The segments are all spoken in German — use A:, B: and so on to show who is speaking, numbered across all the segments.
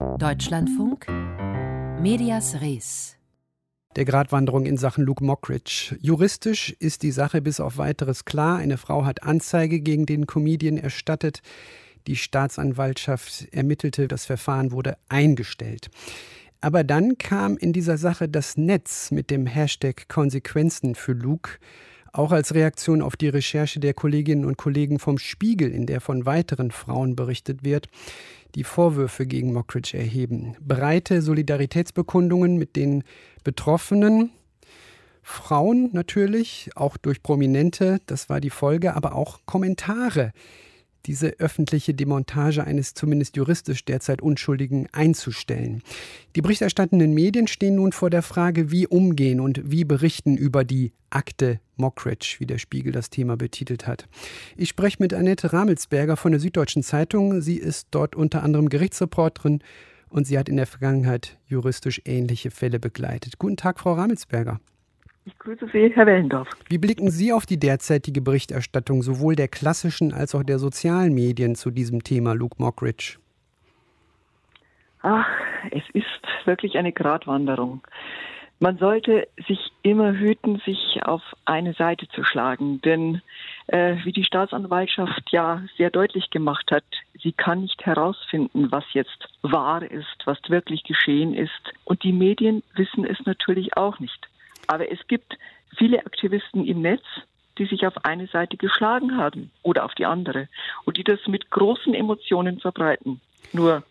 A: Deutschlandfunk Medias Res
B: der Gratwanderung in Sachen Luke Mockridge. Juristisch ist die Sache bis auf weiteres klar. Eine Frau hat Anzeige gegen den Comedian erstattet. Die Staatsanwaltschaft ermittelte, das Verfahren wurde eingestellt. Aber dann kam in dieser Sache das Netz mit dem Hashtag Konsequenzen für Luke auch als Reaktion auf die Recherche der Kolleginnen und Kollegen vom Spiegel, in der von weiteren Frauen berichtet wird, die Vorwürfe gegen Mockridge erheben. Breite Solidaritätsbekundungen mit den Betroffenen, Frauen natürlich, auch durch Prominente, das war die Folge, aber auch Kommentare diese öffentliche Demontage eines zumindest juristisch derzeit Unschuldigen einzustellen. Die berichterstattenden Medien stehen nun vor der Frage, wie umgehen und wie berichten über die Akte Mockridge, wie der Spiegel das Thema betitelt hat. Ich spreche mit Annette Ramelsberger von der Süddeutschen Zeitung. Sie ist dort unter anderem Gerichtsreporterin und sie hat in der Vergangenheit juristisch ähnliche Fälle begleitet. Guten Tag, Frau Ramelsberger.
C: Ich grüße Sie, Herr Wellendorf.
B: Wie blicken Sie auf die derzeitige Berichterstattung sowohl der klassischen als auch der sozialen Medien zu diesem Thema, Luke Mockridge?
C: Ach, es ist wirklich eine Gratwanderung. Man sollte sich immer hüten, sich auf eine Seite zu schlagen, denn äh, wie die Staatsanwaltschaft ja sehr deutlich gemacht hat, sie kann nicht herausfinden, was jetzt wahr ist, was wirklich geschehen ist. Und die Medien wissen es natürlich auch nicht. Aber es gibt viele Aktivisten im Netz, die sich auf eine Seite geschlagen haben oder auf die andere und die das mit großen Emotionen verbreiten. Nur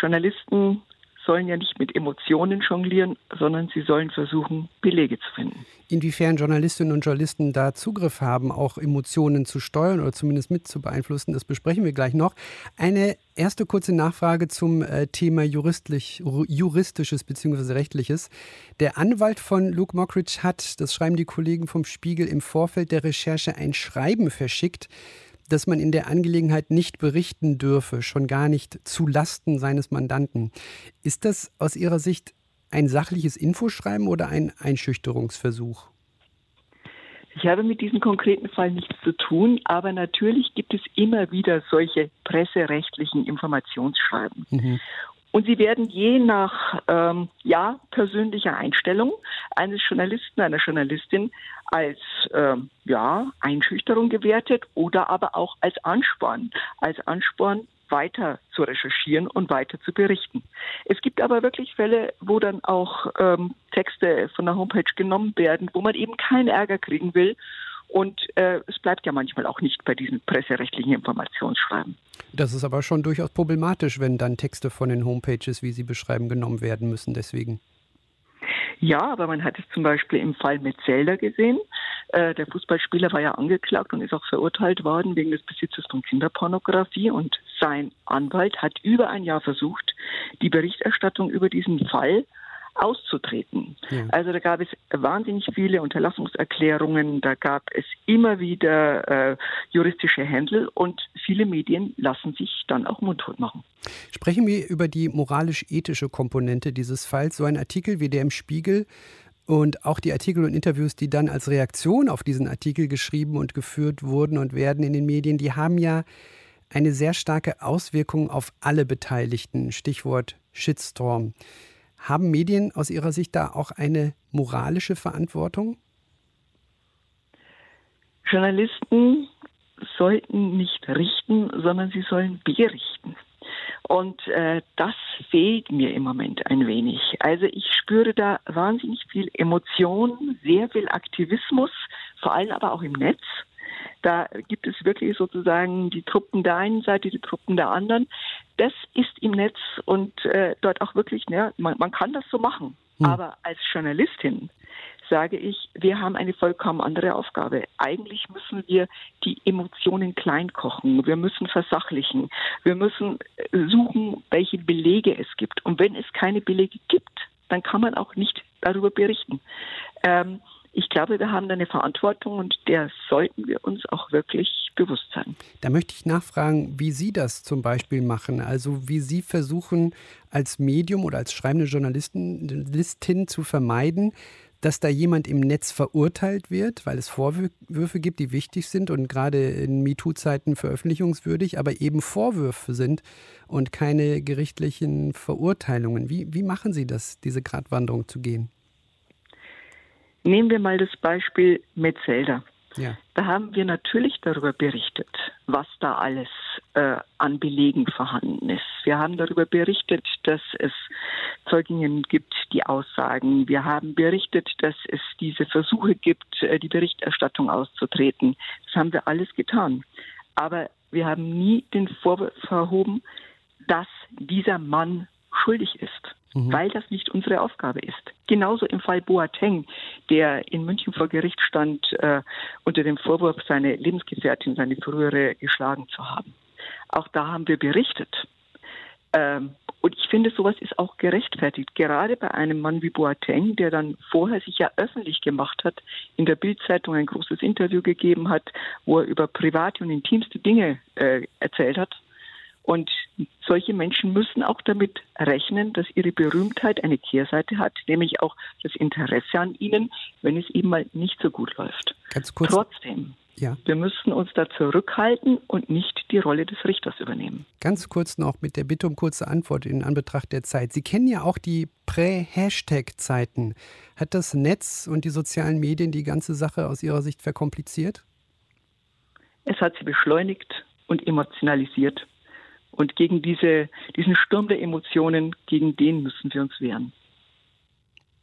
C: Journalisten sollen ja nicht mit Emotionen jonglieren, sondern sie sollen versuchen, Belege zu finden.
B: Inwiefern Journalistinnen und Journalisten da Zugriff haben, auch Emotionen zu steuern oder zumindest mit zu beeinflussen, das besprechen wir gleich noch. Eine erste kurze Nachfrage zum äh, Thema juristisch, juristisches bzw. rechtliches. Der Anwalt von Luke Mockridge hat, das schreiben die Kollegen vom Spiegel, im Vorfeld der Recherche ein Schreiben verschickt, dass man in der Angelegenheit nicht berichten dürfe, schon gar nicht zu Lasten seines Mandanten. Ist das aus Ihrer Sicht ein sachliches Infoschreiben oder ein Einschüchterungsversuch?
C: Ich habe mit diesem konkreten Fall nichts zu tun, aber natürlich gibt es immer wieder solche presserechtlichen Informationsschreiben. Mhm. Und sie werden je nach ähm, ja, persönlicher Einstellung eines Journalisten, einer Journalistin als ähm, ja, Einschüchterung gewertet oder aber auch als Ansporn, als Ansporn weiter zu recherchieren und weiter zu berichten. Es gibt aber wirklich Fälle, wo dann auch ähm, Texte von der Homepage genommen werden, wo man eben keinen Ärger kriegen will und äh, es bleibt ja manchmal auch nicht bei diesen presserechtlichen Informationsschreiben.
B: Das ist aber schon durchaus problematisch, wenn dann Texte von den Homepages, wie Sie beschreiben, genommen werden müssen. Deswegen.
C: Ja, aber man hat es zum Beispiel im Fall mit Zelda gesehen. Äh, der Fußballspieler war ja angeklagt und ist auch verurteilt worden wegen des Besitzes von Kinderpornografie. Und sein Anwalt hat über ein Jahr versucht, die Berichterstattung über diesen Fall auszutreten. Ja. Also da gab es wahnsinnig viele Unterlassungserklärungen, da gab es immer wieder äh, juristische Händel und viele Medien lassen sich dann auch mundtot machen.
B: Sprechen wir über die moralisch-ethische Komponente dieses Falls. So ein Artikel wie der im Spiegel und auch die Artikel und Interviews, die dann als Reaktion auf diesen Artikel geschrieben und geführt wurden und werden in den Medien, die haben ja eine sehr starke Auswirkung auf alle Beteiligten. Stichwort Shitstorm. Haben Medien aus Ihrer Sicht da auch eine moralische Verantwortung?
C: Journalisten sollten nicht richten, sondern sie sollen berichten. Und äh, das fehlt mir im Moment ein wenig. Also ich spüre da wahnsinnig viel Emotion, sehr viel Aktivismus, vor allem aber auch im Netz. Da gibt es wirklich sozusagen die Truppen der einen Seite, die Truppen der anderen. Das ist im Netz und äh, dort auch wirklich, ne, man, man kann das so machen. Hm. Aber als Journalistin sage ich, wir haben eine vollkommen andere Aufgabe. Eigentlich müssen wir die Emotionen klein kochen. Wir müssen versachlichen. Wir müssen äh, suchen, welche Belege es gibt. Und wenn es keine Belege gibt, dann kann man auch nicht darüber berichten. Ähm, ich glaube, wir haben da eine Verantwortung und der sollten wir uns auch wirklich bewusst sein.
B: Da möchte ich nachfragen, wie Sie das zum Beispiel machen. Also wie Sie versuchen, als Medium oder als schreibende Journalistin zu vermeiden, dass da jemand im Netz verurteilt wird, weil es Vorwürfe gibt, die wichtig sind und gerade in MeToo-Zeiten veröffentlichungswürdig, aber eben Vorwürfe sind und keine gerichtlichen Verurteilungen. Wie, wie machen Sie das, diese Gratwanderung zu gehen?
C: Nehmen wir mal das Beispiel Metzelder. Ja. Da haben wir natürlich darüber berichtet, was da alles äh, an Belegen vorhanden ist. Wir haben darüber berichtet, dass es Zeuginnen gibt, die aussagen. Wir haben berichtet, dass es diese Versuche gibt, äh, die Berichterstattung auszutreten. Das haben wir alles getan. Aber wir haben nie den Vorwurf erhoben, dass dieser Mann schuldig ist mhm. weil das nicht unsere Aufgabe ist. Genauso im Fall Boateng, der in München vor Gericht stand, äh, unter dem Vorwurf, seine Lebensgefährtin, seine frühere, geschlagen zu haben. Auch da haben wir berichtet. Ähm, und ich finde, sowas ist auch gerechtfertigt. Gerade bei einem Mann wie Boateng, der dann vorher sich ja öffentlich gemacht hat, in der Bildzeitung ein großes Interview gegeben hat, wo er über private und intimste Dinge äh, erzählt hat. Und solche Menschen müssen auch damit rechnen, dass ihre Berühmtheit eine Kehrseite hat, nämlich auch das Interesse an ihnen, wenn es eben mal nicht so gut läuft.
B: Ganz kurz.
C: Trotzdem, ja. wir müssen uns da zurückhalten und nicht die Rolle des Richters übernehmen.
B: Ganz kurz noch mit der Bitte um kurze Antwort in Anbetracht der Zeit. Sie kennen ja auch die Prä-Hashtag-Zeiten. Hat das Netz und die sozialen Medien die ganze Sache aus Ihrer Sicht verkompliziert?
C: Es hat sie beschleunigt und emotionalisiert. Und gegen diese, diesen Sturm der Emotionen, gegen den müssen wir uns wehren.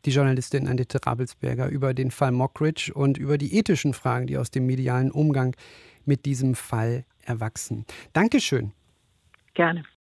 B: Die Journalistin Annette Rabelsberger über den Fall Mockridge und über die ethischen Fragen, die aus dem medialen Umgang mit diesem Fall erwachsen. Dankeschön.
C: Gerne.